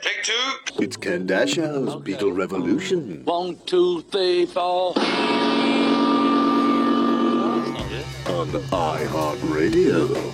Take two. It's Ken Dashow's Beatle Revolution. One, two, three, four. On iHeartRadio.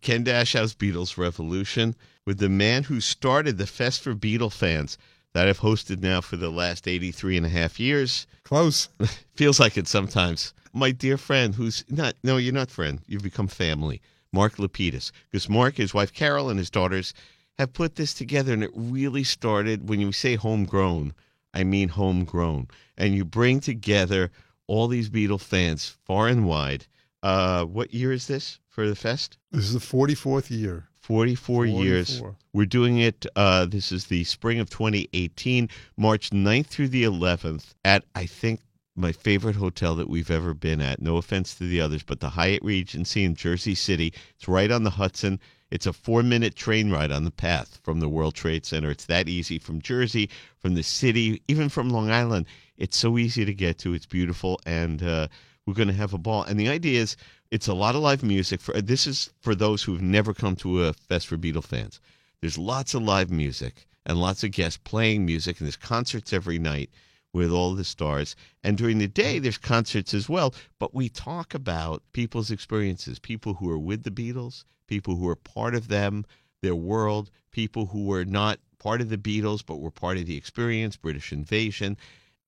Ken Dashow's Beatles Revolution with the man who started the Fest for Beatle fans that I've hosted now for the last 83 and a half years. Close. Feels like it sometimes. My dear friend, who's not, no, you're not friend, you've become family, Mark Lapidos. Because Mark, his wife Carol, and his daughters have put this together, and it really started when you say homegrown, I mean homegrown. And you bring together all these Beatle fans far and wide. Uh, what year is this for the fest? This is the 44th year. 44, years. We're doing it. Uh, this is the spring of 2018, March 9th through the 11th, at, I think, my favorite hotel that we've ever been at. No offense to the others, but the Hyatt Regency in Jersey City. It's right on the Hudson. It's a four minute train ride on the path from the World Trade Center. It's that easy from Jersey, from the city, even from Long Island. It's so easy to get to. It's beautiful. And, uh, we're going to have a ball. And the idea is it's a lot of live music. For This is for those who've never come to a Fest for Beatle fans. There's lots of live music and lots of guests playing music, and there's concerts every night with all the stars. And during the day, there's concerts as well. But we talk about people's experiences, people who are with the Beatles, people who are part of them, their world, people who were not part of the Beatles, but were part of the experience, British invasion.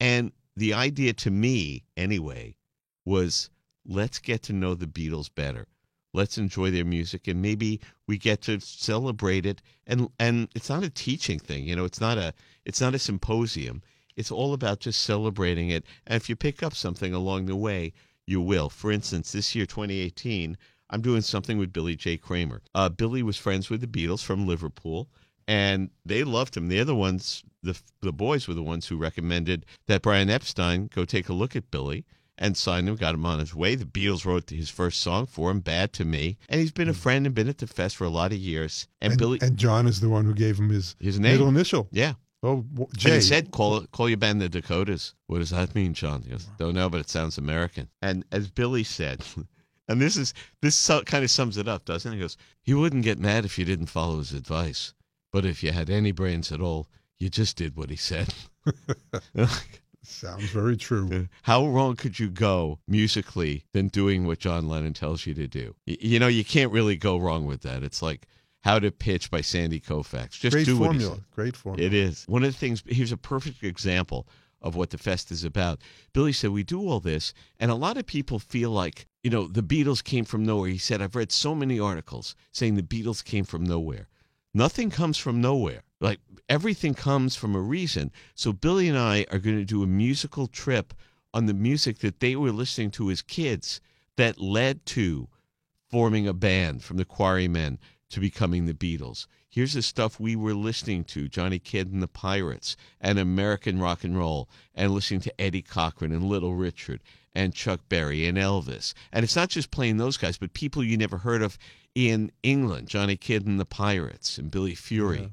And the idea to me, anyway, was let's get to know the Beatles better. Let's enjoy their music and maybe we get to celebrate it and and it's not a teaching thing, you know, it's not a it's not a symposium. It's all about just celebrating it. And if you pick up something along the way, you will. For instance, this year 2018, I'm doing something with Billy J. Kramer. Uh, Billy was friends with the Beatles from Liverpool and they loved him. They're the ones the the boys were the ones who recommended that Brian Epstein go take a look at Billy and signed him, got him on his way. The Beatles wrote his first song for him, Bad to Me. And he's been a friend and been at the fest for a lot of years. And, And, Billy, and John is the one who gave him his, his name. middle initial. Yeah. Oh, And he said, call, call your band the Dakotas. What does that mean, John? He goes, don't know, but it sounds American. And as Billy said, and this is this kind of sums it up, doesn't it? He goes, he wouldn't get mad if you didn't follow his advice. But if you had any brains at all, you just did what he said. Sounds very true. How wrong could you go musically than doing what John Lennon tells you to do? You know, you can't really go wrong with that. It's like How to Pitch by Sandy Koufax. Just Great do what he formula. said. Great formula. It is. One of the things, here's a perfect example of what the fest is about. Billy said, We do all this, and a lot of people feel like, you know, the Beatles came from nowhere. He said, I've read so many articles saying the Beatles came from nowhere. Nothing comes from nowhere. Like everything comes from a reason. So Billy and I are going to do a musical trip on the music that they were listening to as kids that led to forming a band from the Quarrymen to becoming the Beatles. Here's the stuff we were listening to Johnny Kidd and the Pirates, and American rock and roll, and listening to Eddie Cochran and Little Richard, and Chuck Berry and Elvis. And it's not just playing those guys, but people you never heard of in England Johnny Kidd and the Pirates, and Billy Fury.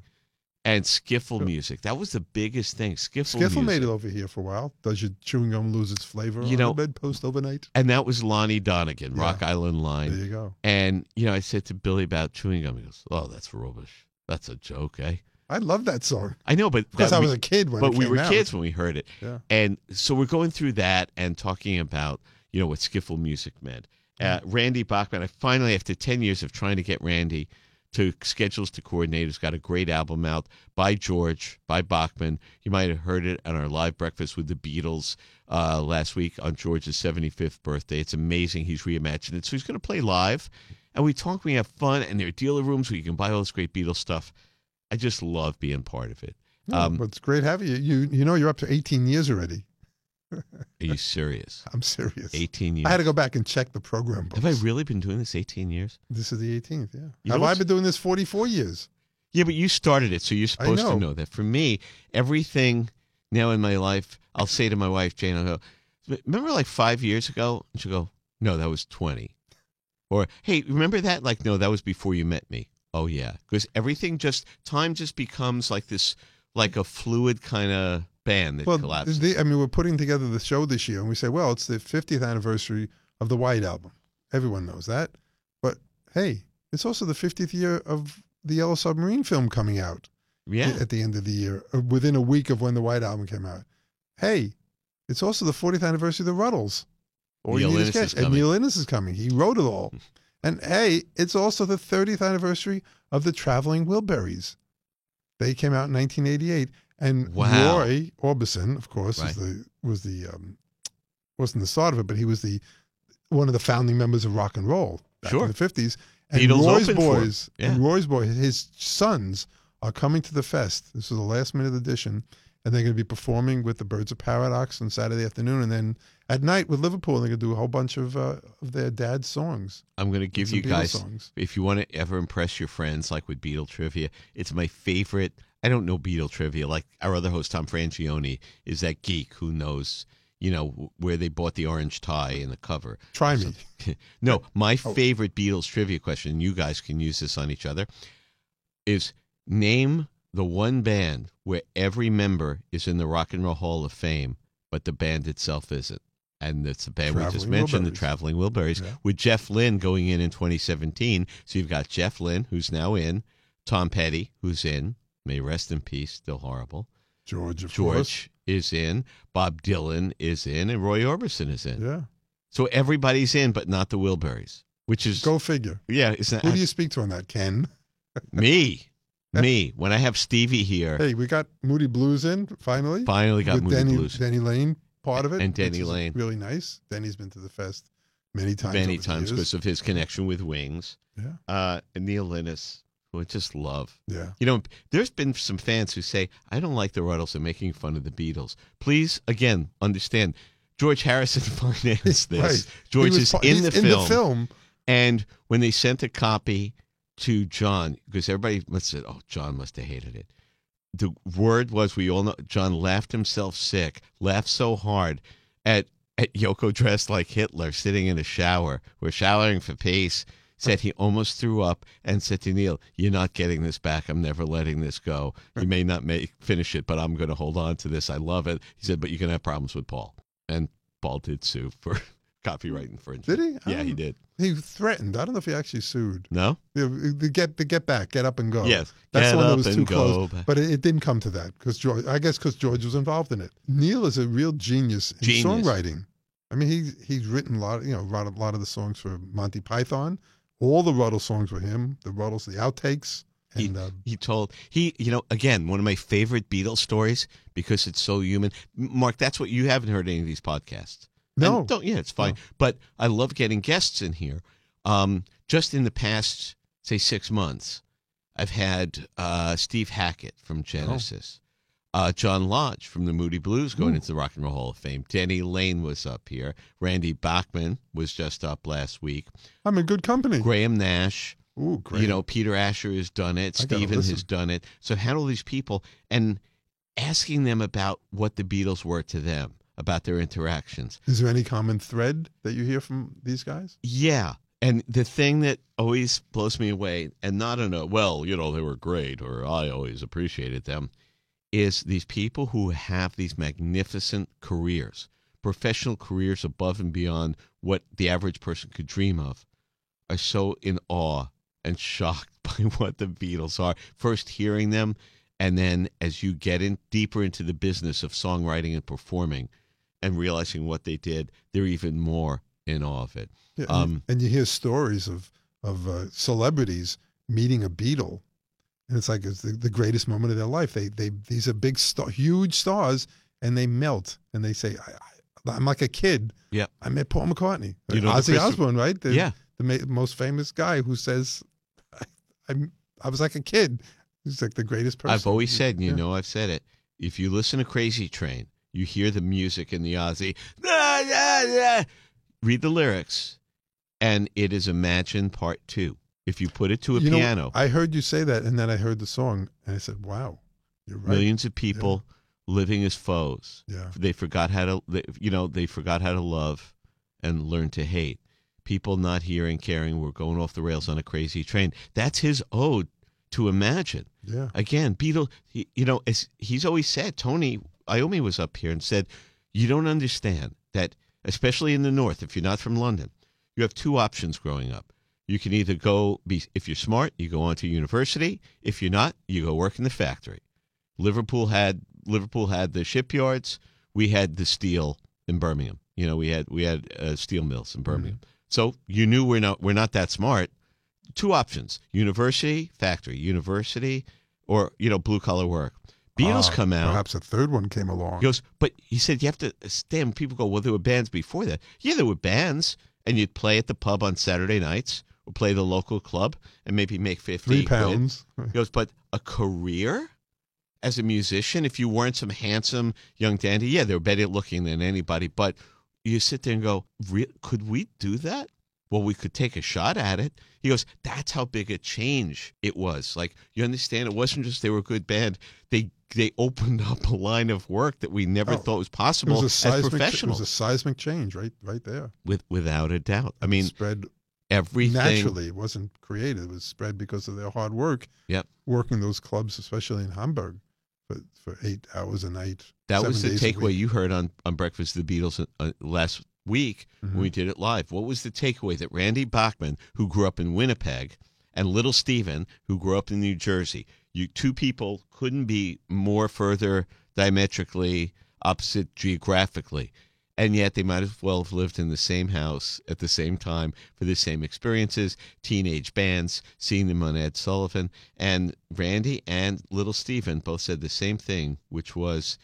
And skiffle music. That was the biggest thing. Skiffle, Skiffle music. made it over here for a while. Does your chewing gum lose its flavor You on know- the bedpost overnight? And that was Lonnie Donegan, Yeah. Rock Island Line. There you go. And, you know, I said to Billy about chewing gum. He goes, Oh, that's rubbish. That's a joke, eh? I love that song. I know, but Because I was a kid when but we were out. kids when we heard it. Yeah. And so we're going through that and talking about, you know, what skiffle music meant. Uh, Mm. Randy Bachman, I finally, after 10 years of trying to get Randy to schedules to coordinate, has got a great album out by George, by Bachman. You might have heard it on our live breakfast with the Beatles uh, last week on George's 75th birthday. It's amazing. He's reimagined it. So he's going to play live. And we talk, we have fun, and there are dealer rooms where you can buy all this great Beatles stuff. I just love being part of it. No, Um, but it's great having you. You you know you're up to 18 years already. Are you serious? I'm serious. 18 years. I had to go back and check the program books. Have I really been doing this 18 years? This is the 18th, yeah. You Have I been doing this 44 years? Yeah, but you started it, so you're supposed to know. know that. For me, everything now in my life, I'll say to my wife, Jane, I'll go, remember like five years ago? And she'll go, no, that was 20. Or, hey, remember that? Like, no, that was before you met me. Oh, yeah. Because everything just, time just becomes like this, like a fluid kind of band that Well, collapses. the, I mean, we're putting together the show this year, and we say, well, it's the 50th anniversary of the White Album. Everyone knows that. But hey, it's also the 50th year of the Yellow Submarine film coming out Yeah. at the end of the year, uh, within a week of when the White Album came out. Hey, it's also the 40th anniversary of the Rutles. You Neil is Innes is And. Neil Innes is coming. He wrote it all. And hey, it's also the 30th anniversary of the Traveling Wilburys. They came out in 1988, and Wow. Roy Orbison, of course, Right. was the was the um, wasn't the start of it, but he was the one of the founding members of rock and roll back Sure. in the 50s. And Beatles Roy's opened for him. boys, Yeah. and Roy's boy, his sons are coming to the fest. This is the last minute edition, and they're going to be performing with the Birds of Paradox on Saturday afternoon, and then at night with Liverpool, they're going to do a whole bunch of uh, of their dad's songs. I'm going to give you Beatles guys, songs. if you want to ever impress your friends, like with Beatle trivia, it's my favorite. I don't know Beatle trivia. Like our other host, Tom Frangione, is that geek who knows, you know, where they bought the orange tie in the cover. Try me. no, my Oh. favorite Beatles trivia question, you guys can use this on each other, is name the one band where every member is in the Rock and Roll Hall of Fame, but the band itself isn't. And it's the band we just Traveling mentioned, the Traveling Wilburys, Yeah. with Jeff Lynne going in in 2017. So you've got Jeff Lynne, who's now in, Tom Petty, who's in, may rest in peace, still horrible. George, of George is in, Bob Dylan is in, and Roy Orbison is in. Yeah. So everybody's in, but not the Wilburys, which is Go figure. yeah, it's not Who do you speak to on that, Ken? me, me. When I have Stevie here, Hey, we got Moody Blues in finally. finally got Moody Denny, Blues Denny Laine part of it. And Denny Laine. Really nice. Denny's been to the fest many times. many times because of his connection with Wings. Yeah. Uh, Neil Innes, I just love. Yeah. You know, there's been some fans who say, I don't like the Rutles and making fun of the Beatles. Please, again, understand. George Harrison financed this. Right. George was is in, the, in film. the film. And when they sent a copy to John, because everybody must have said, oh, John must have hated it. The word was, we all know, John laughed himself sick, laughed so hard at, at Yoko dressed like Hitler sitting in a shower. We're showering for peace. Said he almost threw up and said to Neil, You're not getting this back. I'm never letting this go. You may not make finish it, but I'm going to hold on to this. I love it. He said, But you're going to have problems with Paul. And Paul did sue for copyright infringement. Did he? Yeah, he did. He threatened. I don't know if he actually sued. No? The, the get the get back, get up and go. Yes. That's Get the one that up was and too go. close. But it, it didn't come to that because George. I guess because George was involved in it. Neil is a real genius in Genius. songwriting. I mean, he he's written a lot. You know, wrote a lot of the songs for Monty Python. All the Rutle songs were him. The Rutles, the outtakes, He, and uh, he told he you know again one of my favorite Beatles stories because it's so human. Mark, that's what you haven't heard any of these podcasts. And No. don't yeah, it's fine. No. But I love getting guests in here. Um, just in the past, say six months, I've had uh, Steve Hackett from Genesis, uh, John Lodge from the Moody Blues going Ooh. into the Rock and Roll Hall of Fame. Denny Laine was up here. Randy Bachman was just up last week. I'm in good company. Graham Nash. Ooh, great. You know, Peter Asher has done it. I Steven has done it. So had all these people and asking them about what the Beatles were to them, about their interactions. is there any common thread that you hear from these guys? Yeah. And the thing that always blows me away, and not in a, well, you know, they were great or I always appreciated them, is these people who have these magnificent careers, professional careers above and beyond what the average person could dream of, are so in awe and shocked by what the Beatles are. First hearing them, and then as you get in deeper into the business of songwriting and performing and realizing what they did, they're even more in awe of it. Yeah, and, Um, and you hear stories of of uh, celebrities meeting a Beatle, and it's like it's the, the greatest moment of their life. They they these are big star, huge stars, and they melt, and they say, I, "I'm like a kid." Yeah. I met Paul McCartney, You know Ozzy Osbourne, right? The, Yeah. the ma- most famous guy who says, I, "I'm I was like a kid." He's like the greatest person. I've always said, and you Yeah. know, I've said it. If you listen to Crazy Train, you hear the music in the Ozzy. "Ah, ah, ah." Read the lyrics, and it is Imagine Part Two. If you put it to a You know, piano, I heard you say that, and then I heard the song, and I said, "Wow, you're right." millions of people living as foes. Yeah. They forgot how to, they, you know, they forgot how to love and learn to hate. People not hearing, caring, were going off the rails on a crazy train. That's his ode to Imagine. Yeah. again, Beatle, he, you know, as he's always said, Tony Iommi was up here and said, you don't understand that, especially in the North, if you're not from London, you have two options growing up. You can either go be if you're smart, you go on to university. If you're not, you go work in the factory. Liverpool had Liverpool had the shipyards. We had the steel in Birmingham. You know, we had we had uh, steel mills in Birmingham. So you knew we're not we're not that smart. Two options: university, factory, university, or you know, blue collar work. Beatles Ah, come out. Perhaps a third one came along. He goes, but he said you have to stand. People go, well, there were bands before that. Yeah, there were bands, and you'd play at the pub on Saturday nights or play the local club and maybe make fifty Three quid. pounds. He goes, but a career as a musician, if you weren't some handsome young dandy, yeah, they were better looking than anybody. But you sit there and go, Re- could we do that? Well, we could take a shot at it. He goes, that's how big a change it was. Like you understand, it wasn't just they were a good band. They they opened up a line of work that we never Oh, thought was possible was a as seismic. It was a seismic change, right, right there. with without a doubt. I mean, spread everything. naturally. It wasn't created. It was spread because of their hard work. Yep. Working those clubs, especially in Hamburg, for for eight hours a night. That was the takeaway you heard on, on Breakfast of the Beatles uh, last week Mhm. when we did it live. What was the takeaway that Randy Bachman, who grew up in Winnipeg, and Little Steven, who grew up in New Jersey, you two people couldn't be more further diametrically opposite geographically. And yet they might as well have lived in the same house at the same time for the same experiences, teenage bands, seeing them on Ed Sullivan. And Randy and Little Steven both said the same thing, which was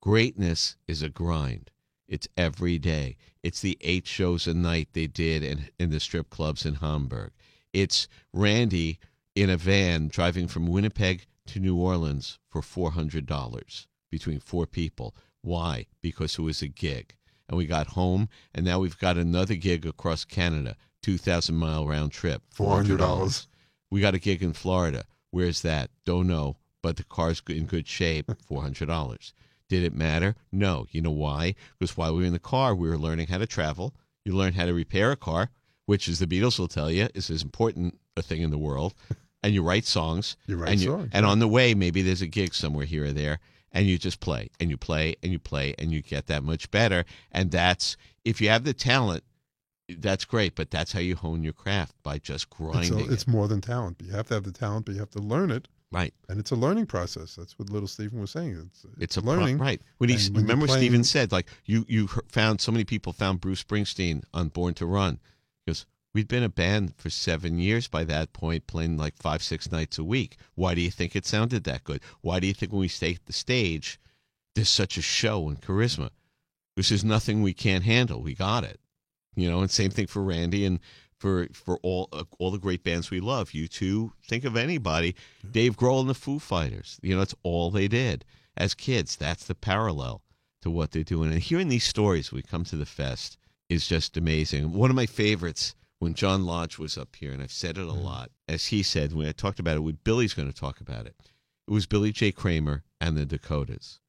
greatness is a grind. It's every day. It's the eight shows a night they did in, in the strip clubs in Hamburg. It's Randy in a van driving from Winnipeg to New Orleans for $400 between four people. Why? Because it was a gig. And we got home, and now we've got another gig across Canada, 2,000 mile round trip. $400. We got a gig in Florida. Where's that? Don't know, but the car's in good shape, $400. Did it matter? No. You know why? Because while we were in the car, we were learning how to travel. You learn how to repair a car, which, as the Beatles will tell you, is as important a thing in the world. And you write songs. You write and songs, And on the way, maybe there's a gig somewhere here or there, and you just play and you play and you play and you get that much better. And that's if you have the talent, that's great. But that's how you hone your craft by just It's, grinding. a, it's it. more than talent. You have to have the talent, but you have to learn it, right. and it's a learning process. That's what Little Stephen was saying. It's, It's a pro- learning. right. When he when remember playing- Steven said like you you found so many people found Bruce Springsteen on Born to Run. He goes, we'd been a band for seven years by that point, playing like five six nights a week. Why do you think it sounded that good? Why do you think when we stay at the stage, there's such a show and charisma? This is nothing we can't handle. We got it. You know, and same thing for Randy and for for all uh, all the great bands we love. You two think of anybody, Dave Grohl and the Foo Fighters. You know, it's all they did as kids. That's the parallel to what they're doing. And hearing these stories, when we come to the fest, is just amazing. One of my favorites when John Lodge was up here, and I've said it a mm-hmm. lot, as he said when I talked about it, when Billy's going to talk about it. It was Billy J. Kramer and the Dakotas.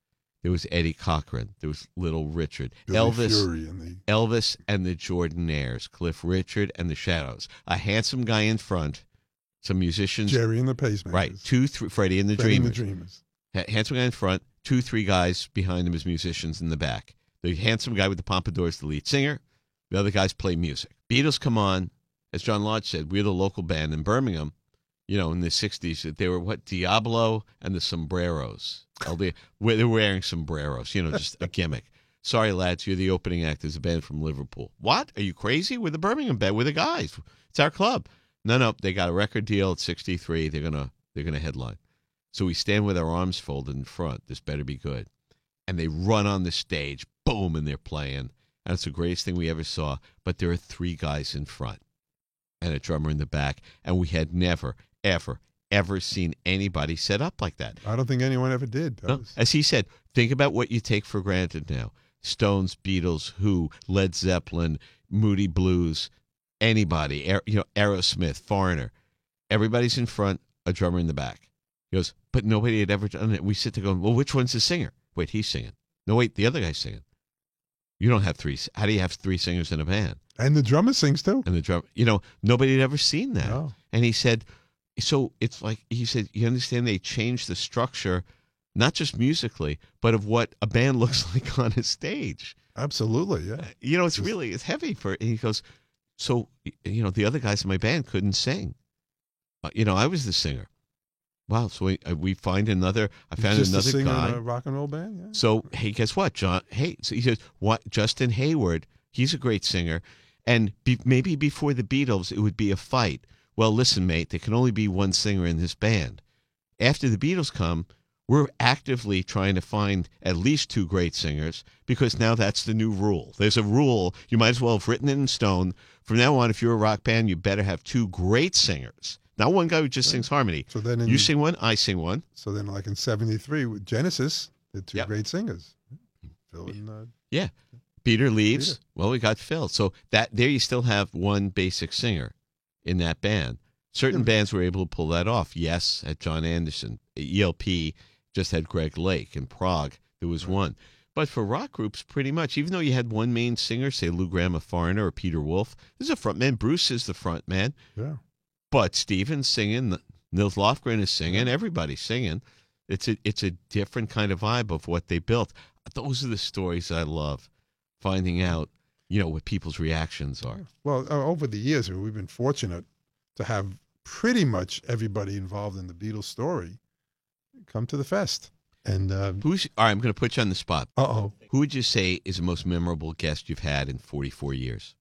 There was Eddie Cochran. There was Little Richard. Billy Elvis. And the Elvis and the Jordanaires, Cliff Richard and the Shadows, a handsome guy in front, some musicians, Gerry and the Pacemakers. right? Two, three, Freddie and the Freddie and Dreamers, the Dreamers. Ha- handsome guy in front, two, three guys behind him as musicians in the back. The handsome guy with the pompadour is the lead singer. The other guys play music. Beatles come on, as John Lodge said, we're the local band in Birmingham. You know, in the '60s, they were what Diablo and the Sombreros. Oh, LD, where they're wearing sombreros. You know, just a gimmick. Sorry, lads, you're the opening act as a band from Liverpool. What? Are you crazy? We're the Birmingham band. We're the guys. It's our club. No, no, they got a record deal at 63. They're gonna they're gonna headline. So we stand with our arms folded in front. This better be good. And they run on the stage, boom, and they're playing. And it's the greatest thing we ever saw. But there are three guys in front and a drummer in the back. And we had never, ever, ever seen anybody set up like that. I don't think anyone ever did. No, as he said, think about what you take for granted now. Stones, Beatles, Who, Led Zeppelin, Moody Blues, anybody, Aer- you know, Aerosmith, Foreigner. Everybody's in front, a drummer in the back. He goes, but nobody had ever done it. We sit there going, well, which one's the singer? Wait, he's singing. No, wait, the other guy's singing. You don't have three. How do you have three singers in a band? and the drummer sings too. And the drum, you know, nobody had ever seen that. No. And he said, so it's like, he said, you understand they changed the structure, not just musically, but of what a band looks like on a stage. Absolutely, yeah. You know, it's really, it's heavy for, and he goes, so you know the other guys in my band couldn't sing. Uh, you know, I was the singer. Wow. So we, uh, we find another. I found Just another singer guy. in a rock and roll band. Yeah. So hey, guess what, John? Hey, so he says what? Justin Hayward. He's a great singer, and be, maybe before the Beatles, it would be a fight. Well, listen, mate, there can only be one singer in this band. After the Beatles come, we're actively trying to find at least two great singers because now that's the new rule. There's a rule you might as well have written it in stone. From now on, if you're a rock band, you better have two great singers, not one guy who just sings harmony. So then, in, You sing one, I sing one. so then, like in '73 with Genesis, the two Yep. great singers, Phil and uh, Peter leaves. Peter. Well, we got Phil. So that there you still have one basic singer in that band. Certain Yeah. bands were able to pull that off. Yes, at Jon Anderson. ELP just had Greg Lake. In Prague, there was one. But for rock groups, pretty much, even though you had one main singer, say Lou Gramm, a foreigner, or Peter Wolf, there's a front man. Bruce is the front man. yeah. But Steven's singing, Nils Lofgren is singing, everybody's singing. It's a it's a different kind of vibe of what they built. Those are the stories I love, finding out, you know, what people's reactions are. Well, uh, over the years, we've been fortunate to have pretty much everybody involved in the Beatles story come to the fest. And uh Who's all right? I'm going to put you on the spot. Uh oh, Who would you say is the most memorable guest you've had in 44 years?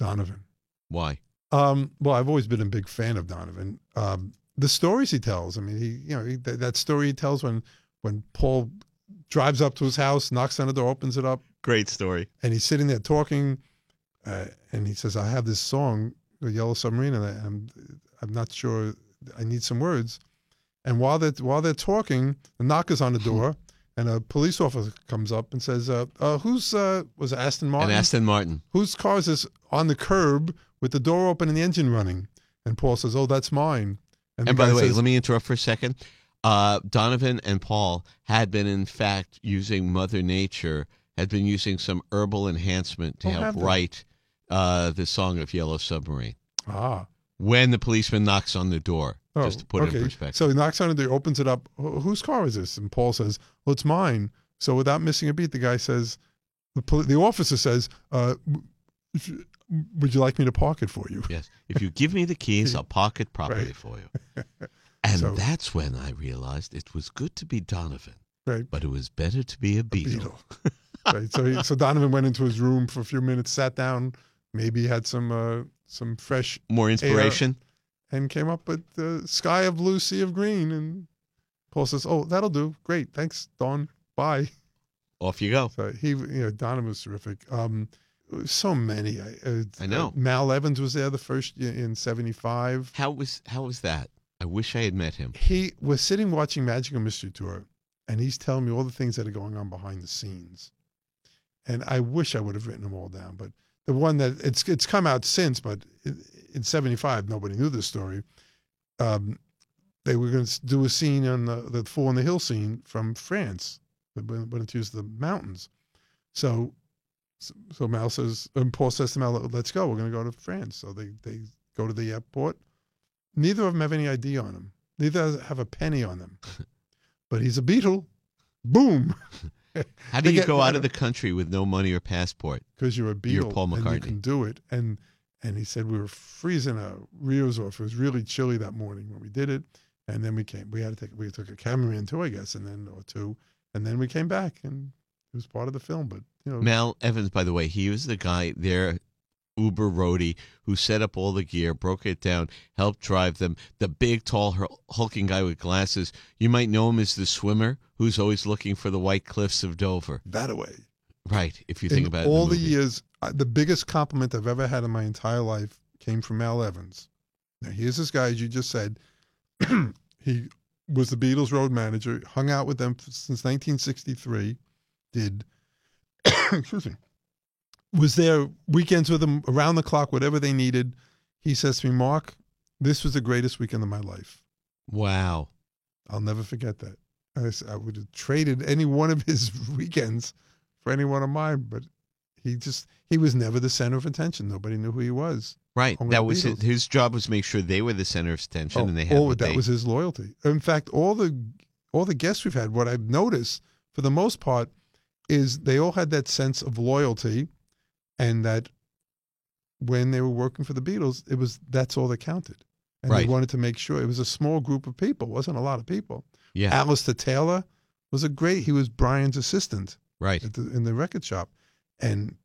Donovan. Why? Um, well, I've always been a big fan of Donovan. Um, the stories he tells. I mean, he, you know, he, that, that story he tells when when Paul drives up to his house, knocks on the door, opens it up, Great story. and he's sitting there talking, uh, and he says, "I have this song, the Yellow Submarine, and I, I'm I'm not sure. I need some words." And while they're while they're talking, the knock is on the door, and a police officer comes up and says, uh, uh, "Who's uh, was it Aston Martin? And Aston Martin. whose car is this on the curb with the door open and the engine running?" And Paul says, "Oh, that's mine." And the by the way, says, let me interrupt for a second. Uh, Donovan and Paul had been, in fact, using Mother Nature, had been using some herbal enhancement to Oh, help write uh, the song of Yellow Submarine. "Ah." When the policeman knocks on the door, Oh, just to put it okay. in perspective. So he knocks on the door, opens it up. "Wh- Whose car is this? And Paul says, "Well, it's mine." So without missing a beat, the guy says, the poli- the officer says, uh, w- if you- "Would you like me to park it for you?" yes, if you give me the keys, I'll park it properly Right. for you. And So- that's when I realized it was good to be Donovan, Right. but it was better to be a Beatle. Beetle. right. So he, so Donovan went into his room for a few minutes, sat down, maybe had some uh, some fresh, More inspiration. and came up with the sky of blue, sea of green. And Paul says, "Oh, that'll do. Great, thanks, Don. Bye." Off you go. So he, you know, Donovan was terrific. Um, so many. I, uh, I know. Mal Evans was there the first year in '75. How was how was that? I wish I had met him. He was sitting watching Magical Mystery Tour, and he's telling me all the things that are going on behind the scenes. And I wish I would have written them all down, but the one that it's it's come out since, but in- in '75 nobody knew this story. Um, they were going to do a scene on the, the Fool on the Hill scene from France, when it used the mountains. So, so Mal says, and Paul says to Mal, "Let's go. We're going to go to France." So they they go to the airport. Neither of them have any ID on them. Neither have a penny on them. But he's a Beatle. Boom. How do you go out of the country with no money or passport? because you're a Beatle You're Paul and you McCartney. can do it. And and he said we were freezing our rears off. It was really chilly that morning when we did it. And then we came. We had to take. We took a cameraman too, I guess, and then or two, and then we came back, and it was part of the film. But you know, Mal Evans, by the way, he was the guy there, Uber roadie, who set up all the gear, broke it down, helped drive them. The big, tall, hulking guy with glasses. You might know him as the swimmer who's always looking for the white cliffs of Dover. that away. Right, if you think in about it. all the, movie. years, the biggest compliment I've ever had in my entire life came from Mal Evans. Now, here's this guy, as you just said. he was the Beatles road manager, hung out with them since 1963, did, excuse me, was there weekends with them around the clock, whatever they needed. He says to me, Mark, this was the greatest weekend of my life. Wow. I'll never forget that. I would have traded any one of his weekends for any one of mine, but he just he was never the center of attention. Nobody knew who he was. Right. Only That was his, his job was make sure they were the center of attention Oh, and they had all- what that they, was his loyalty. In fact, all the all the guests we've had, what I've noticed for the most part is they all had that sense of loyalty and that when they were working for the Beatles, it was that's all that counted, and Right. they wanted to make sure it was a small group of people. It wasn't a lot of people. Yeah. Alistair Taylor was a great. He was Brian's assistant right. at the, in the record shop, and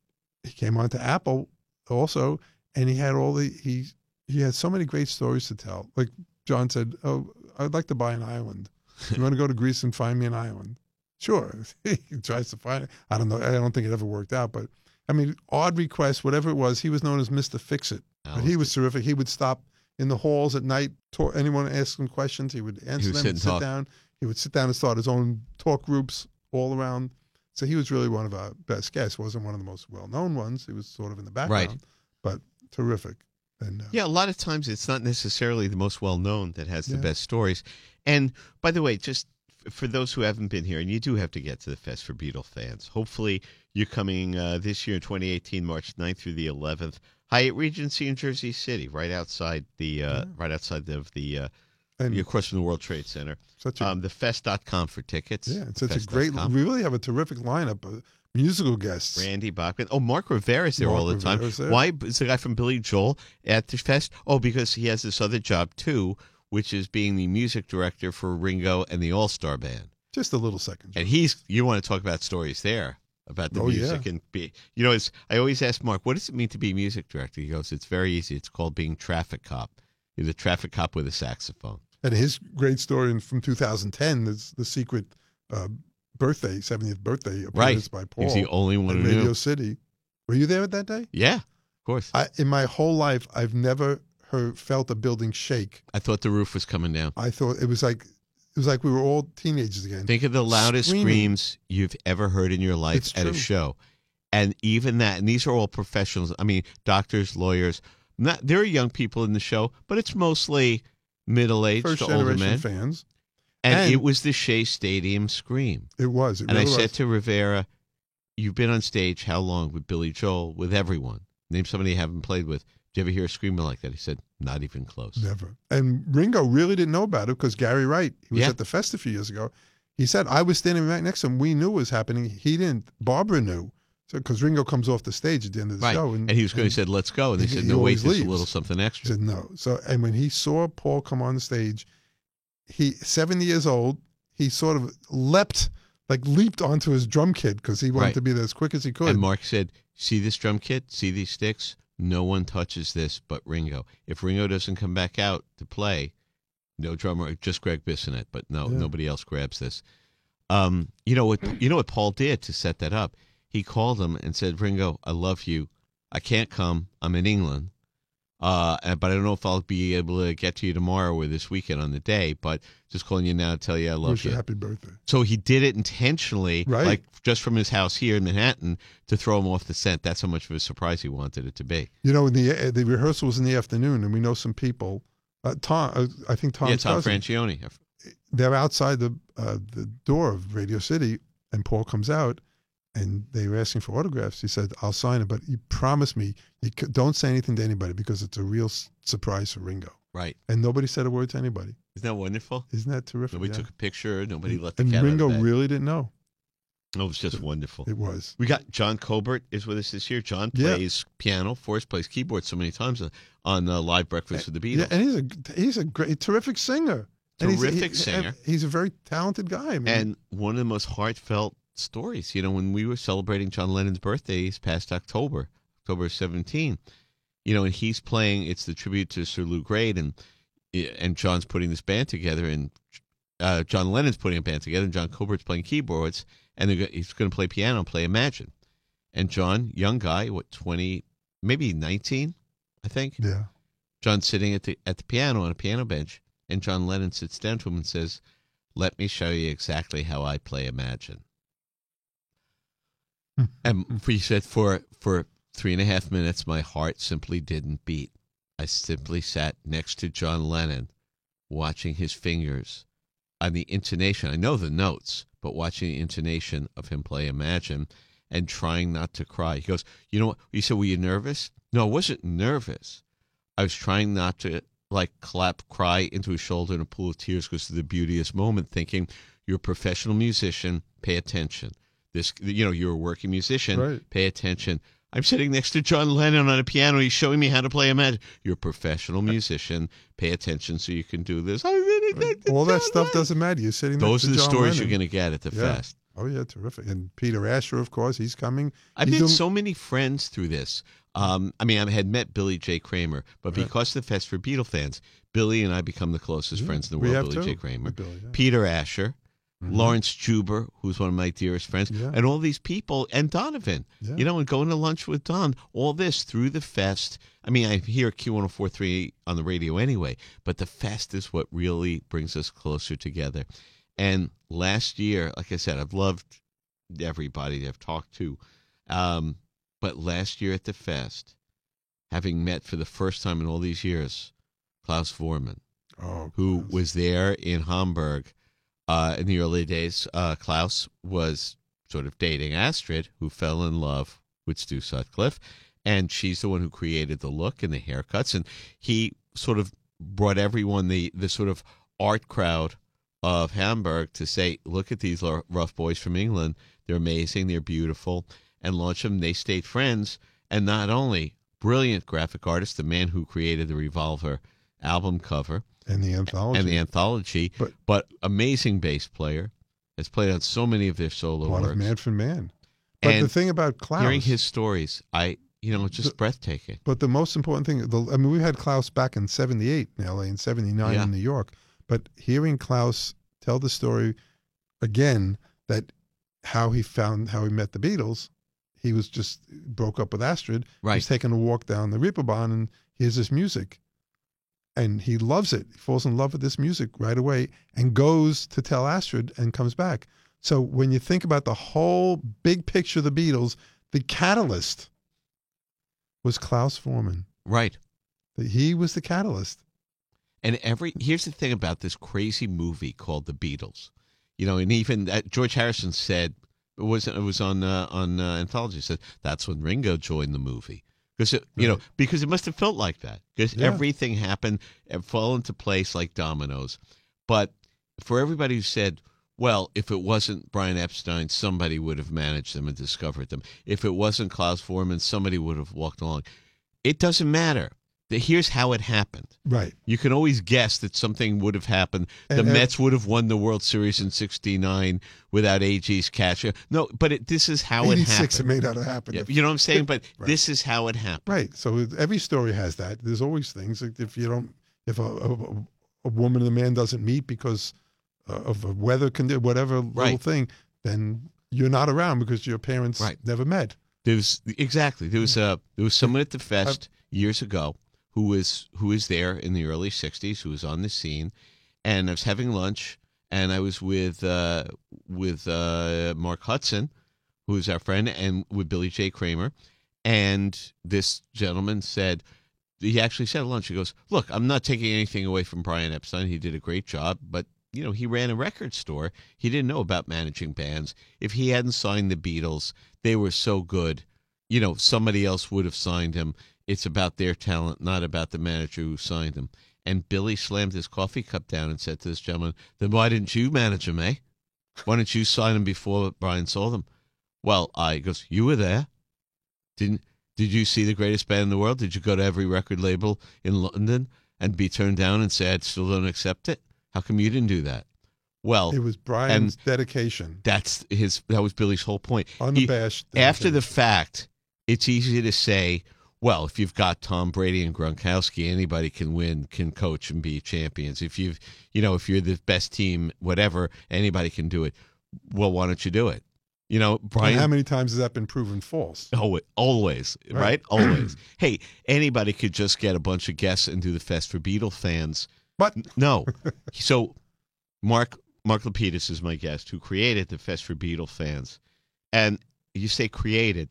he came on to Apple also, and he had all the he he had so many great stories to tell. Like John said, "Oh, I'd like to buy an island. You want to go to Greece and find me an island?" Sure. he tries to find it. I don't know. I don't think it ever worked out, but I mean, odd requests, whatever it was, he was known as Mister Fix It. But he was terrific. He would stop in the halls at night. Talk, anyone ask him questions, he would answer would them. sit and sit talk. down. He would sit down and start his own talk groups all around. So he was really one of our best guests. wasn't one of the most well known ones. He was sort of in the background, right. but terrific. And uh, Yeah, a lot of times it's not necessarily the most well known that has the Yeah. best stories. And by the way, just for those who haven't been here, and you do have to get to the Fest for Beatle fans. Hopefully, you're coming uh, this year in 2018, March 9th through the 11th, Hyatt Regency in Jersey City, right outside the uh, right outside of the uh, and across from the World Trade Center. such a Um, thefest.com for tickets. yeah, it's such a great. Fest.com. We really have a terrific lineup of musical guests. Randy Bachman. Oh, Mark Rivera's there Mark all the time. There. Why is the guy from Billy Joel at the fest? Oh, because he has this other job too, which is being the music director for Ringo and the All Star Band. Just a little second. And he's you want to talk about stories there about the Oh, yeah. music and be you know it's I always ask Mark what does it mean to be music director? He goes it's very easy. It's called being traffic cop. You're the traffic cop with a saxophone. And his great story in- from 2010 is the secret uh, birthday, 70th birthday appearance by Paul He's the only one who Radio knew. City. Were you there that day? Yeah, of course. I, in my whole life, I've never heard, felt a building shake. I thought the roof was coming down. I thought it was like it was like we were all teenagers again. Think of the loudest Screaming. screams you've ever heard in your life It's at a true. show. And even that, and these are all professionals. I mean, doctors, lawyers. Not there are young people in the show, but it's mostly middle-aged First to older generation men. fans. And, And- it was the Shea Stadium scream. It was. It And I really said to Rivera, "You've been on stage how long with Billy Joel, with everyone? Name somebody you haven't played with. Do you ever hear a screamer like that?" He said, "Not even close." Never. And Ringo really didn't know about it because Gary Wright, he was Yeah. at the fest a few years ago. He said, I was standing right next to him. We knew what was happening. He didn't. Barbara knew. So, because Ringo comes off the stage at the end of the Right. show. And, he was going to said, "Let's go," and they he- said, "No, wait, there's a little something extra." He said no. So, and when he saw Paul come on the stage, he, 70 years old, he sort of leapt, like leaped onto his drum kit because he wanted Right. to be there as quick as he could. And Mark said, "See this drum kit? See these sticks? No one touches this but Ringo. If Ringo doesn't come back out to play, no drummer, just Greg Bissonette, but no, Yeah. nobody else grabs this." Um, you know what? You know what Paul did to set that up? He called him and said, "Ringo, I love you. I can't come. I'm in England." Uh, but I don't know if I'll be able to get to you tomorrow or this weekend on the day. But just calling you now to tell you I love Wish you happy birthday. So he did it intentionally, Right. like just from his house here in Manhattan, to throw him off the scent. That's how much of a surprise he wanted it to be. You know, the the rehearsal was in the afternoon, and we know some people. Uh, Tom, uh, I think Tom's yeah, Tom cousin, Frangione. they're outside the uh, the door of Radio City, and Paul comes out, and they were asking for autographs. He said, "I'll sign it, but you promise me you c- don't say anything to anybody because it's a real s- surprise for Ringo." Right. And nobody said a word to anybody. Isn't that wonderful? Isn't that terrific? Nobody Yeah. took a picture. Nobody let the and cat Ringo out of the bag. really didn't know. Oh, it was just wonderful. It was. We got John Colbert is with us this year. John Yeah. plays piano. Forrest plays keyboard so many times on- on uh, Live Breakfast with the Beatles. Yeah, and he's a he's a great, terrific singer. And he's- Terrific he- singer. He's a very talented guy. I mean, and one of the most heartfelt stories. You know, when we were celebrating John Lennon's birthday this past October, October 17, you know, and he's playing, it's the tribute to Sir Lew Grade, and and John's putting this band together, and uh, John Lennon's putting a band together, and John Colbert's playing keyboards, and go- he's going to play piano and play Imagine. And John, young guy, what, 20, maybe 19, I think? yeah, John's sitting at the at the piano on a piano bench, and John Lennon sits down to him and says, "Let me show you exactly how I play Imagine." Hmm. and he said, "For for three and a half minutes, my heart simply didn't beat. I simply sat next to John Lennon, watching his fingers on the intonation. I know the notes, but watching the intonation of him play Imagine." And trying not to cry. He goes, You know what? He said, Were you nervous? No, I wasn't nervous. I was trying not to like clap, cry into his shoulder in a pool of tears because of the beauteous moment, thinking you're a professional musician, pay attention. This, you know, you're a working musician, Right. pay attention. I'm sitting next to John Lennon on a piano. He's showing me how to play a magic. You're a professional musician. Pay attention so you can do this. Like All that stuff Lennon. doesn't matter. You're sitting. Those are the John stories Lennon. you're going to get at the Yeah. fest. Oh yeah, terrific. And Peter Asher, of course, he's coming. I've He's met doing- so many friends through this. Um, I mean, I had met Billy J. Kramer, but Right. because of the Fest for Beatle fans, Billy and I become the closest Yeah, friends in the world. Billy J. too, Kramer, Billy, yeah. Peter Asher, Mhm. Laurence Juber, who's one of my dearest friends, Yeah. and all these people, and Donovan. Yeah. You know, and going to lunch with Don. All this through the fest. I mean, I hear Q1043 on the radio anyway, but the fest is what really brings us closer together. And last year, like I said, I've loved everybody I've talked to. Um, but last year at the fest, having met for the first time in all these years, Klaus Voormann, oh, who Klaus. was there in Hamburg uh, in the early days. Uh, Klaus was sort of dating Astrid, who fell in love with Stu Sutcliffe, and she's the one who created the look and the haircuts, and he sort of brought everyone the the sort of art crowd of Hamburg to say, look at these rough boys from England. They're amazing. They're beautiful. And launch them. They stayed friends. And not only brilliant graphic artist, the man who created the Revolver album cover and the anthology. and the anthology, But- but, amazing bass player. Has played on so many of their solo part of. Manfred Mann. But the thing about Klaus, hearing his stories, I you know, it's just The- breathtaking. But the most important thing, the, I mean, we had Klaus back in '78 in LA and '79 Yeah. in New York. But hearing Klaus tell the story again, that how he found how he met the Beatles, he was just broke up with Astrid. Right. was taking a walk down the Reeperbahn and hears this music, and he loves it. He falls in love with this music right away and goes to tell Astrid and comes back. So when you think about the whole big picture of the Beatles, the catalyst was Klaus Voormann. Right. He was the catalyst. And every here's the thing about this crazy movie called The Beatles. You know, and even uh, George Harrison said it was it was on uh, on uh, anthology said that's when Ringo joined the movie because you know because it must have felt like that because Yeah. everything happened and fell into place like dominoes. But for everybody who said, well, if it wasn't Brian Epstein, somebody would have managed them and discovered them. If it wasn't Klaus Voormann, somebody would have walked along. It doesn't matter. The- Here's how it happened. Right. You can always guess that something would have happened. The And- and- Mets would have won the World Series in '69 without Agee's catch. No, but it, this is how it 86 it happened. may not have happened. Yeah, if- you know what I'm saying? But Right. this is how it happened. Right. So every story has that. There's always things. like If you don't, if a, a, a woman and a man doesn't meet because uh, of a weather condition, whatever little Right. thing, then you're not around because your parents Right. never met. There was exactly there was a there was someone at the fest years ago who was who was there in the early '60s who was on the scene, and I was having lunch and I was with uh, with uh, Mark Hudson, who is our friend, and with Billy J. Kramer, and this gentleman said. He actually said at lunch, he goes, Look, I'm not taking anything away from Brian Epstein. He did a great job, but you know, he ran a record store. He didn't know about managing bands. If he hadn't signed the Beatles, they were so good you know, somebody else would have signed him. It's about their talent, not about the manager who signed them. And Billy slammed his coffee cup down and said to this gentleman, Then why didn't you manage him, eh? Why didn't you sign him before Brian saw them? Well, I he goes, You were there. Didn't did you see the greatest band in the world? Did you go to every record label in London and be turned down and say I still don't accept it? How come you didn't do that? Well, It was Brian's dedication, that's his that was Billy's whole point. He- unabashed. after the fact, it's easy to say, well, if you've got Tom Brady and Gronkowski, anybody can win, can coach and be champions. If you've, you know, if you're the best team, whatever, anybody can do it. Well, why don't you do it? You know, And Brian. how many times has that been proven false? Oh, always, always, Right. right? Always. hey, anybody could just get a bunch of guests and do the fest for Beatle fans. But No. so, Mark Mark Lapidos is my guest, who created the Fest for Beatle fans. And you say created,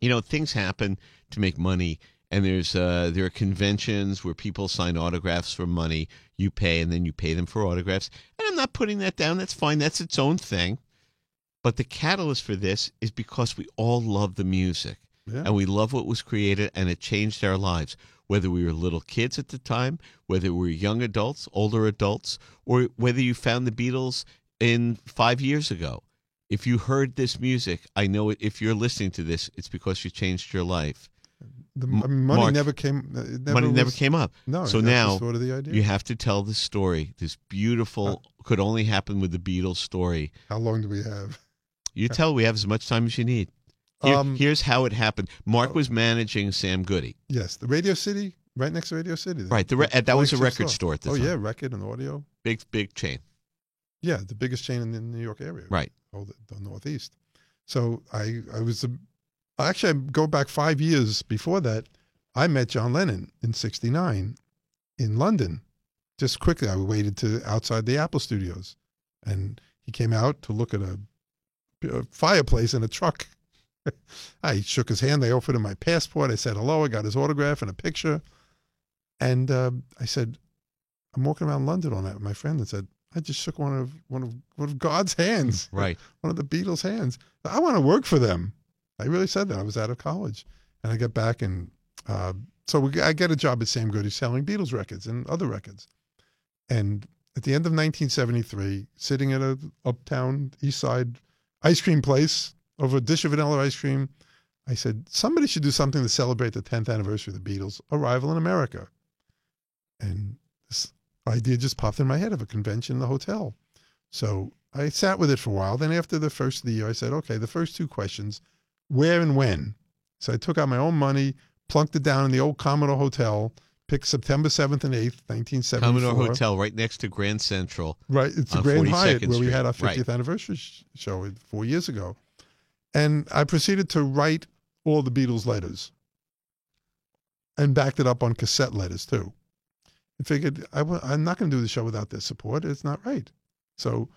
you know, things happen to make money, and there's uh, there are conventions where people sign autographs for money. You pay, and then you pay them for autographs. And I'm not putting that down. That's fine. That's its own thing. But the catalyst for this is because we all love the music yeah, and we love what was created and it changed our lives whether we were little kids at the time whether we were young adults older adults or whether you found the beatles in five years ago if you heard this music, I know it, if you're listening to this, it's because you changed your life. The M- money Mark, never came. uh, never Money never came up. No. So now sort of the idea. You have to tell the story. This beautiful could only happen with the Beatles story. How long do we have? You tell we have as much time as you need. Here- Um, here's how it happened. Mark was managing Sam Goody. Yes, the Radio City, right next to Radio City. Right, the re- the that was a record store at the oh time. yeah, record and audio. Big big chain. Yeah, the biggest chain in the New York area. Right. Oh, the, the Northeast. So I, I was, a, actually, I go back five years before that. I met John Lennon in '69 in London. Just quickly, I waited to outside the Apple Studios, and he came out to look at a, a fireplace in a truck. I shook his hand. They offered him my passport. I said hello. I got his autograph and a picture. And uh, I said, I'm walking around London all night with my friend and said, I just shook one of one of one of God's hands, Right. one of the Beatles' hands. I want to work for them. I really said that. I was out of college, and I get back and uh, so we, I get a job at Sam Goody selling Beatles records and other records. And at the end of 1973, sitting at a uptown East Side ice cream place over a dish of vanilla ice cream, I said somebody should do something to celebrate the 10th anniversary of the Beatles' arrival in America. And idea just popped in my head of a convention in the hotel. So I sat with it for a while. Then after the first of the year, I said, okay, the first two questions, where and when? So I took out my own money, plunked it down in the old Commodore Hotel, picked September 7th and 8th, 1974. Commodore Hotel right next to Grand Central. Right. It's the Grand 42nd Hyatt where we had our 50th Right. anniversary show four years ago. And I proceeded to write all the Beatles letters and backed it up on cassette letters too. And figured I w- I'm not going to do the show without their support. It's not right. So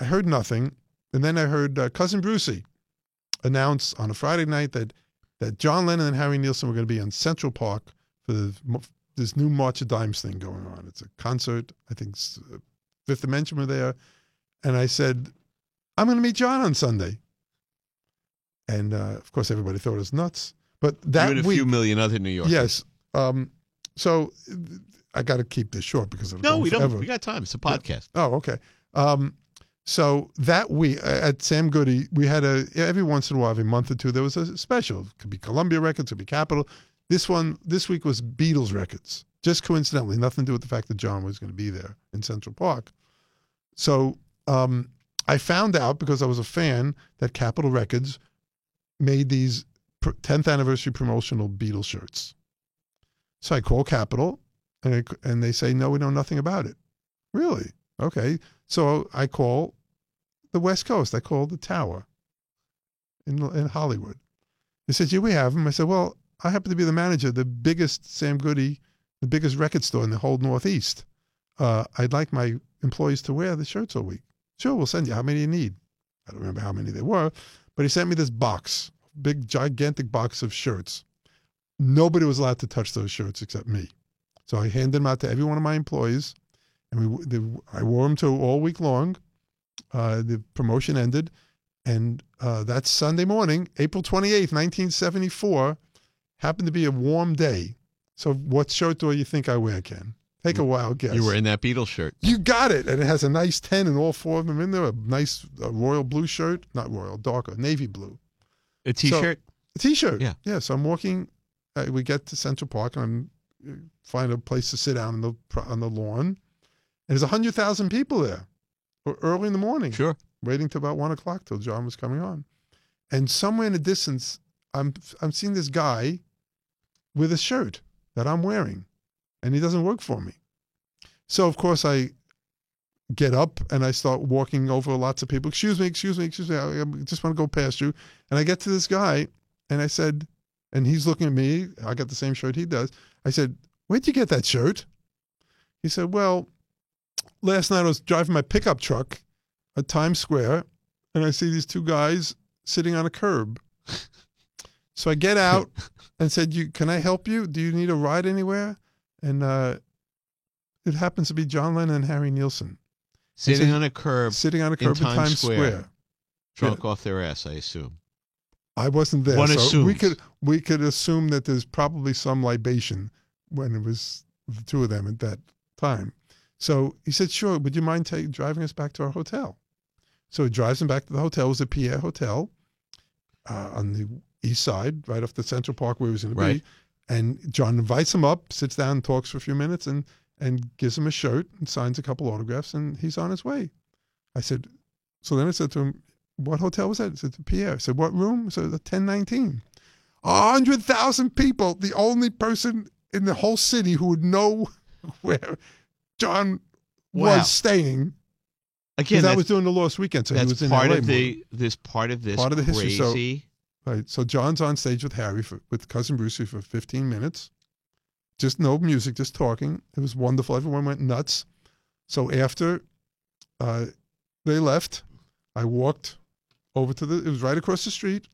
I heard nothing. And then I heard uh, Cousin Brucey announce on a Friday night that, that John Lennon and Harry Nilsson were going to be on Central Park for the, this new March of Dimes thing going on. It's a concert. I think uh, Fifth Dimension were there. And I said, I'm going to meet John on Sunday. And uh, of course, everybody thought it was nuts. But that you and a week, few million other New Yorkers. yes. Um, so I got to keep this short because it'll No, we don't. forever. We got time. It's a podcast. Oh, okay. Um, so that week at Sam Goody, we had a every once in a while, every month or two, there was a special. It could be Columbia Records, could be Capitol. This one, this week was Beatles Records. Just coincidentally, nothing to do with the fact that John was going to be there in Central Park. So um, I found out because I was a fan that Capitol Records made these 10th anniversary promotional Beatles shirts. So I call Capitol, and I, and they say, no, we know nothing about it. Really? Okay. So I call the West Coast. I call the Tower in in Hollywood. They said, "Yeah, we have them." I said, "Well, I happen to be the manager of the biggest Sam Goody, the biggest record store in the whole Northeast. Uh, I'd like my employees to wear the shirts all week. Sure, we'll send you. How many you need? I don't remember how many there were, but he sent me this box, big gigantic box of shirts. Nobody was allowed to touch those shirts except me. So I handed them out to every one of my employees, and we the, I wore them to all week long. Uh, the promotion ended, and uh, that Sunday morning, April twenty eighth, nineteen seventy four, happened to be a warm day. So what shirt do you think I wear, Ken? Take a wild guess. You were in that Beatles shirt. You got it, and it has a nice ten and all four of them in there. A nice uh, royal blue shirt, not royal, darker navy blue. A T-shirt. A t-shirt. Yeah. Yeah. So I'm walking. Uh, we get to Central Park and I'm uh, find a place to sit down on the on the lawn. And there's a hundred thousand people there, early in the morning, sure. waiting till about one o'clock till John was coming on. And somewhere in the distance, I'm I'm seeing this guy with a shirt that I'm wearing, and he doesn't work for me. So of course I get up and I start walking over lots of people. Excuse me, excuse me, excuse me. I, I just want to go past you. And I get to this guy, and I said, and he's looking at me. I got the same shirt he does. I said, "Where'd you get that shirt?" He said, "Well, last night I was driving my pickup truck at Times Square, and I see these two guys sitting on a curb. So I get out and said, "You can I help you? Do you need a ride anywhere?" And uh, it happens to be John Lennon and Harry Nilsson Sitting said- on a curb, sitting on a curb in Times Times Square. Square. drunk off their ass, I assume. I wasn't there, One so we could we could assume that there's probably some libation when it was the two of them at that time. So he said, "Sure, would you mind take, driving us back to our hotel?" So he drives him back to the hotel. It was a Pierre Hotel uh, on the east side, right off the Central Park where he was going to be. And John invites him up, sits down, and talks for a few minutes, and and gives him a shirt and signs a couple autographs, and he's on his way. I said, so then I said to him, "What hotel was that?" I said, "Pierre." I said, "What room?" I said, "Ten nineteen. A hundred thousand people. The only person in the whole city who would know where John Wow. was staying Again, because I was doing the Lost Weekend, so he was in part LA of more. the this part of this Part of the history, so- Right. So John's on stage with Harry for, with cousin Brucey for 15 minutes. Just no music, just talking. It was wonderful. Everyone went nuts. So after uh, they left, I walked over to the. It was right across the street.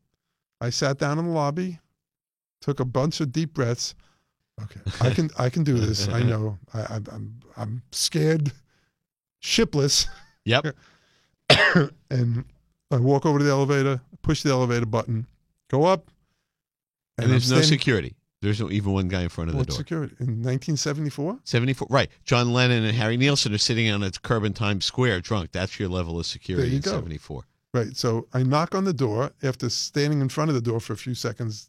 I sat down in the lobby, took a bunch of deep breaths. Okay, I can I can do this. I know. I, I, I'm I'm scared, shipless Yep. and I walk over to the elevator, push the elevator button, go up, And, I'm there's no security. There's no even one guy in front of the What door. security? In 1974? 74. Right. John Lennon and Harry Nilsson are sitting on a curb in Times Square drunk. That's your level of security in go. 74. Right. So I knock on the door after standing in front of the door for a few seconds,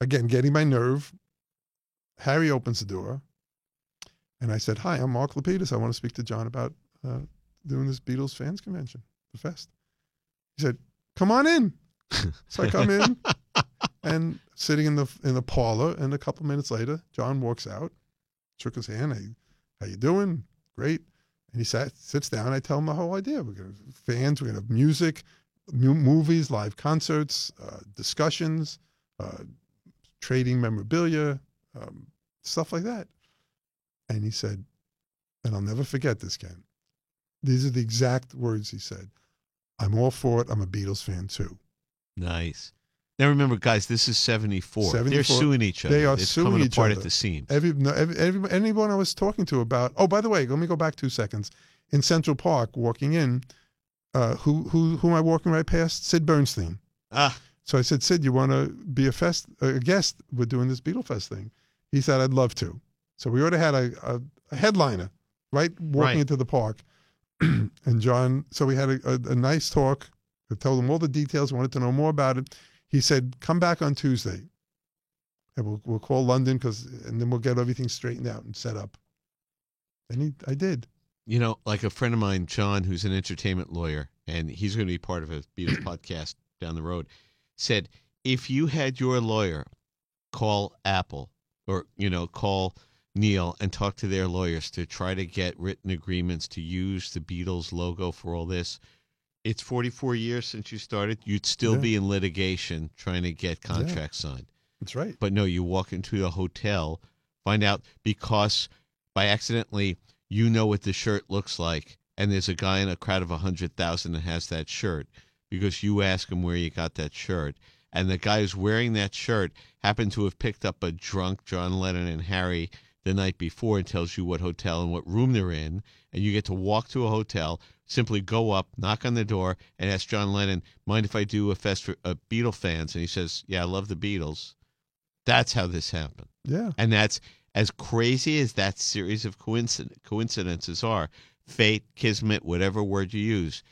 again, getting my nerve. Harry opens the door. And I said, Hi, I'm Mark Lapidos. I want to speak to John about uh, doing this Beatles fans convention, the fest. He said, Come on in. so I come in and sitting in the in the parlor, and a couple minutes later, John walks out, shook his hand. Hey, how you doing? Great. And he sat sits down. I tell him the whole idea. We're gonna have fans. We're gonna have music, movies, live concerts, uh, discussions, uh, trading memorabilia, um, stuff like that. And he said, and I'll never forget this, Ken. These are the exact words he said. I'm all for it. I'm a Beatles fan too. Nice. Now remember, guys, this is 74. They're suing each other. They are it's suing coming each apart other. at the seams. Every, no, every, every anyone I was talking to about. Oh, by the way, let me go back two seconds. In Central Park, walking in, uh, who who who am I walking right past? Sid Bernstein. ah, So I said, Sid, you want to be a fest a guest? We're doing this Beatle Fest thing. He said, I'd love to. So we already had a, a, a headliner right walking Right. into the park, and John. So we had a, a, a nice talk. I told him all the details. Wanted to know more about it. He said, "Come back on Tuesday, and we'll we'll call London because, and then we'll get everything straightened out and set up." And he, I did. You know, like a friend of mine, John, who's an entertainment lawyer, and he's going to be part of a Beatles podcast down the road, said if you had your lawyer call Apple or you know call Neil and talk to their lawyers to try to get written agreements to use the Beatles logo for all this. It's 44 years since you started. You'd still Yeah. be in litigation trying to get contracts signed. That's right. But no, you walk into a hotel, find out because by accidentally you know what the shirt looks like, and there's a guy in a crowd of a hundred thousand that has that shirt because you ask him where you got that shirt, and the guy who's wearing that shirt happened to have picked up a drunk John Lennon and Harry the night before and tells you what hotel and what room they're in, and you get to walk to a hotel, simply go up, knock on the door, and ask John Lennon, "Mind if I do a fest for uh, Beatle fans?" And he says, "Yeah, I love the Beatles." That's how this happened. Yeah. And that's as crazy as that series of coincidences are fate, kismet, whatever word you use.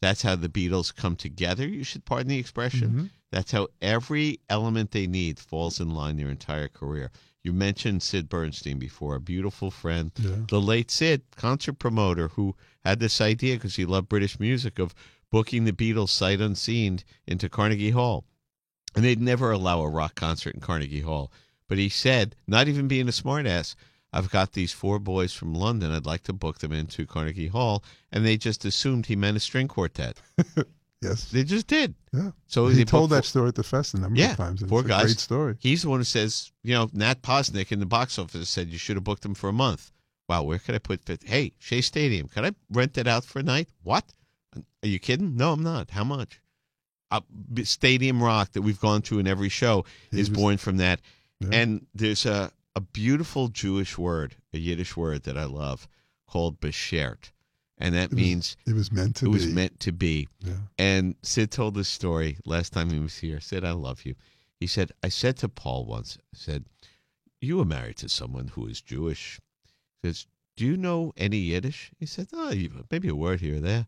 That's how the Beatles come together. You should pardon the expression. Mhm. That's how every element they need falls in line their entire career. You mentioned Sid Bernstein before, a beautiful friend. Yeah. The late Sid, concert promoter, who had this idea because he loved British music of booking the Beatles sight unseen into Carnegie Hall. And they'd never allow a rock concert in Carnegie Hall. But he said, not even being a smartass, I've got these four boys from London. I'd like to book them into Carnegie Hall. And they just assumed he meant a string quartet. Yes. They just did. Yeah. So he told that story at the fest a number Yeah, of times. and four it's a guys. Great story. He's the one who says, you know, Nat Posnick in the box office said you should have booked them for a month. Wow, where could I put fit? Hey, Shea Stadium, can I rent it out for a night? What? Are you kidding? No, I'm not. How much? Uh, Stadium Rock that we've gone to in every show He is was- born from that. Yeah. And there's a, a beautiful Jewish word, a Yiddish word that I love called beshert. And that was means It was meant to it be. was meant to be. Yeah. And Sid told this story last time he was here. Sid, I love you. He said, I said to Paul once, I said, You were married to someone who is Jewish. He says, Do you know any Yiddish? He said, Oh, maybe a word here or there.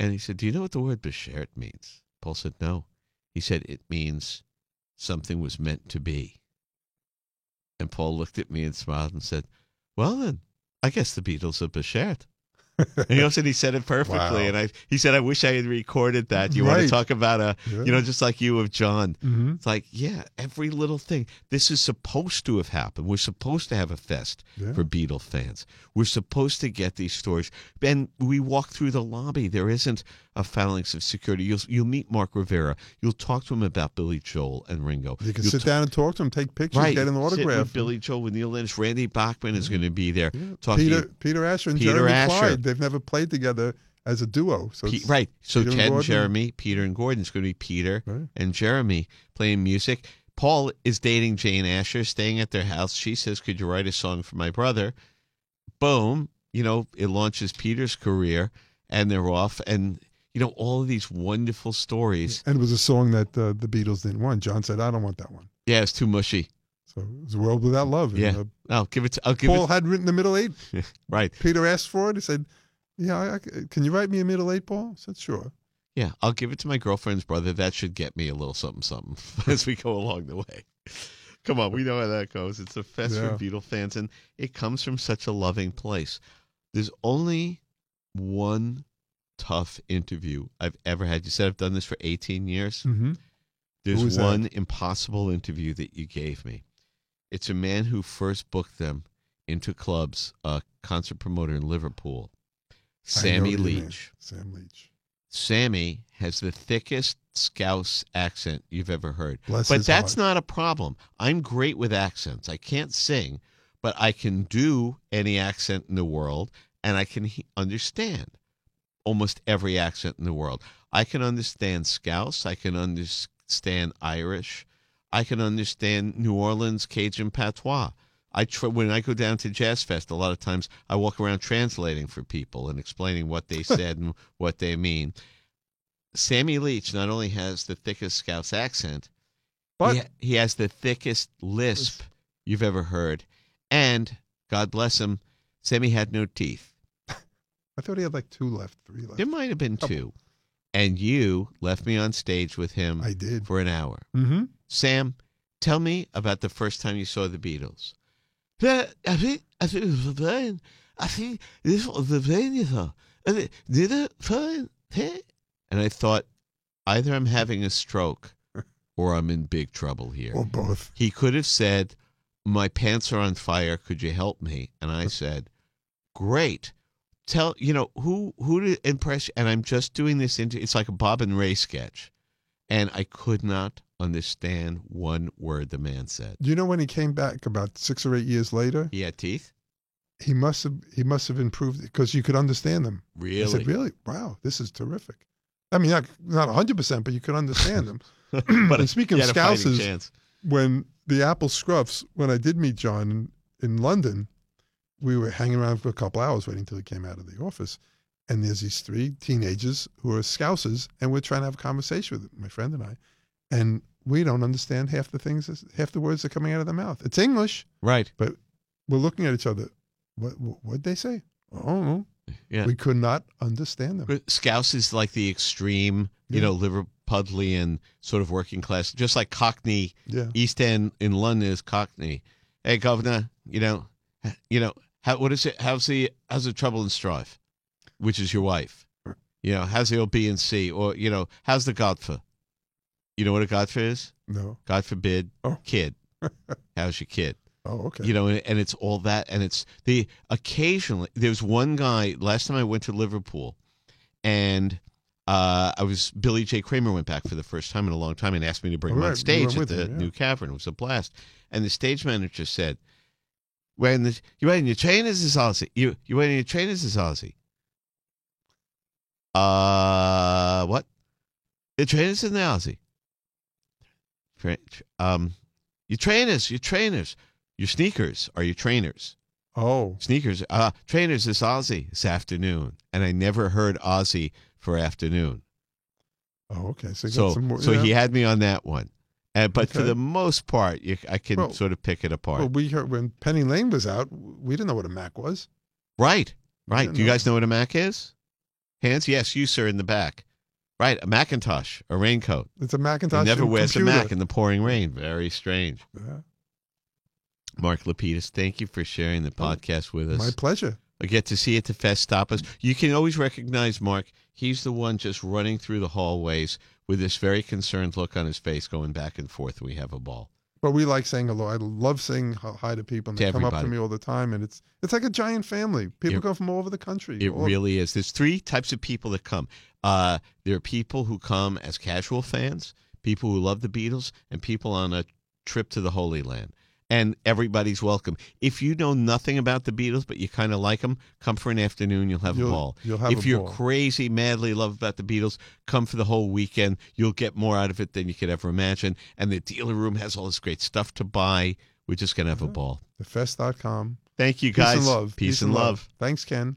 And he said, Do you know what the word Beshert means? Paul said, No. He said, It means something was meant to be. And Paul looked at me and smiled and said, Well, then, I guess the Beatles are Beshert. And he also he said it perfectly. Wow. And I he said, I wish I had recorded that. You want to talk about a, Yeah. you know, just like you of John. Mhm. It's like, yeah, every little thing. This is supposed to have happened. We're supposed to have a fest Yeah. for Beatle fans. We're supposed to get these stories. And we walk through the lobby. There isn't a phalanx of security. You'll you'll meet Mark Rivera. You'll talk to him about Billy Joel and Ringo. You can You'll sit down and talk to him, take pictures, right, get an autograph. with Billy Joel with Neil Lynch. Randy Bachman is going to be there. Yeah. Peter. Peter Asher and Peter Jeremy Asher. Clyde. They've never played together as a duo. So Pe- right. So Peter and Ted, Jeremy, Peter, and Gordon. It's going to be Peter Right. and Jeremy playing music. Paul is dating Jane Asher, staying at their house. She says, Could you write a song for my brother? Boom. You know, it launches Peter's career, and they're off. And, you know, all of these wonderful stories. And it was a song that uh, the Beatles didn't want. John said, "I don't want that one." Yeah, it's too mushy. So it was a world without love. And, Yeah. uh, I'll give it to, I'll give Paul it. had written the middle eight. Right. Peter asked for it. He said, "Yeah, I, I, can you write me a middle eight, Paul?" I said, "Sure." Yeah, I'll give it to my girlfriend's brother. That should get me a little something, something as we go along the way. Come on, we know how that goes. It's a fest Yeah. for Beatle fans, and it comes from such a loving place. There's only one tough interview I've ever had. You said I've done this for 18 years. Mm-hmm. There's was that? one impossible interview that you gave me. It's a man who first booked them into clubs, a concert promoter in Liverpool, Sammy Leach. Sam Leach. Sammy has the thickest Scouse accent you've ever heard. Bless but that's heart. not a problem. I'm great with accents. I can't sing, but I can do any accent in the world and I can he- understand almost every accent in the world. I can understand Scouse. I can understand Irish. I can understand New Orleans Cajun patois. I tr- when I go down to Jazz Fest, a lot of times I walk around translating for people and explaining what they said and what they mean. Sammy Leach not only has the thickest Scouse accent, But he, he has the thickest lisp you've ever heard. And God bless him, Sammy had no teeth. I thought he had like two left, three left. There might have been two. And you left me on stage with him I did. for an hour. Mm-hmm. Sam, tell me about the first time you saw the Beatles. Yeah, I think I think it was the plane. I think this was the plane you saw. And it- Did it fine? And I thought either I'm having a stroke or I'm in big trouble here. Or both. He could have said, "My pants are on fire. Could you help me?" And I said, "Great. Tell you know who who to impress." And I'm just doing this into it's like a Bob and Ray sketch, and I could not understand one word the man said. Do you know when he came back about six or eight years later? He had teeth, He must have he must have improved because you could understand them. I really. said, "Really? Wow, this is terrific." I mean, not not hundred percent, but you could understand them. but and speaking of had Scouses, when the Apple Scruffs, when I did meet John in, in London, we were hanging around for a couple hours waiting till he came out of the office. And there's these three teenagers who are Scousers, and we're trying to have a conversation with my friend and I. And we don't understand half the things, half the words that are coming out of their mouth. It's English. right? But we're looking at each other. What what what'd they say? I don't know. Yeah. We could not understand them. Scouse is like the extreme, you Yeah. know, Liverpudlian sort of working class, just like Cockney Yeah. East End in London is Cockney. Hey, governor, you know, you know, how, what is it? How's the how's the trouble and strife, which is your wife? You know, how's the old B and C, or you know, how's the Godfer? You know what a Godfer is? No. God forbid, Oh. kid. How's your kid? Oh, okay. You know, and, and it's all that, and it's the occasionally. There's one guy. Last time I went to Liverpool, and uh, I was Billy J. Kramer went back for the first time in a long time and asked me to bring him on right. Stage at the him, yeah. new cavern. It was a blast. And the stage manager said, "When the you wearing your trainers is Aussie. You you wearing your trainers is Aussie." Uh, what? The trainers in the Aussie. Tra- tr- um, your trainers, your trainers, your sneakers are your trainers. Oh, Sneakers, uh, trainers is Aussie this afternoon, and I never heard Aussie for afternoon. oh, okay. So, So, more, so yeah. he had me on that one. Uh, but for the most part, you, I can Well- sort of pick it apart. Well, we heard when Penny Lane was out, we didn't know what a Mac was. right, right. Do you guys know what a Mac is? Hands? Yes, you, sir, in the back. Right, a Macintosh, a raincoat. It's a He Macintosh. never wears computer. a Mac in the pouring rain. Very strange. Yeah. Mark Lapidos, thank you for sharing the podcast with us. My pleasure. I get to see at the fest stop us. You can always recognize Mark. He's the one just running through the hallways with this very concerned look on his face, going back and forth. We have a ball. But we like saying hello. I love saying hi to people, and To they come up to me all the time, and it's it's like a giant family. People It- come from all over the country. It all- really is. There's three types of people that come. Uh, there are people who come as casual fans, people who love the Beatles, and people on a trip to the Holy Land. And everybody's welcome. If you know nothing about the Beatles, but you kind of like them, come for an afternoon. You'll have You'll- a ball. you'll have if you're ball. crazy, madly love about the Beatles, come for the whole weekend. You'll get more out of it than you could ever imagine. And the dealer room has all this great stuff to buy. We're just gonna have a mm-hmm. ball. Thefest.com. Thank you, guys. Peace and love. Peace, and love. Thanks, Ken.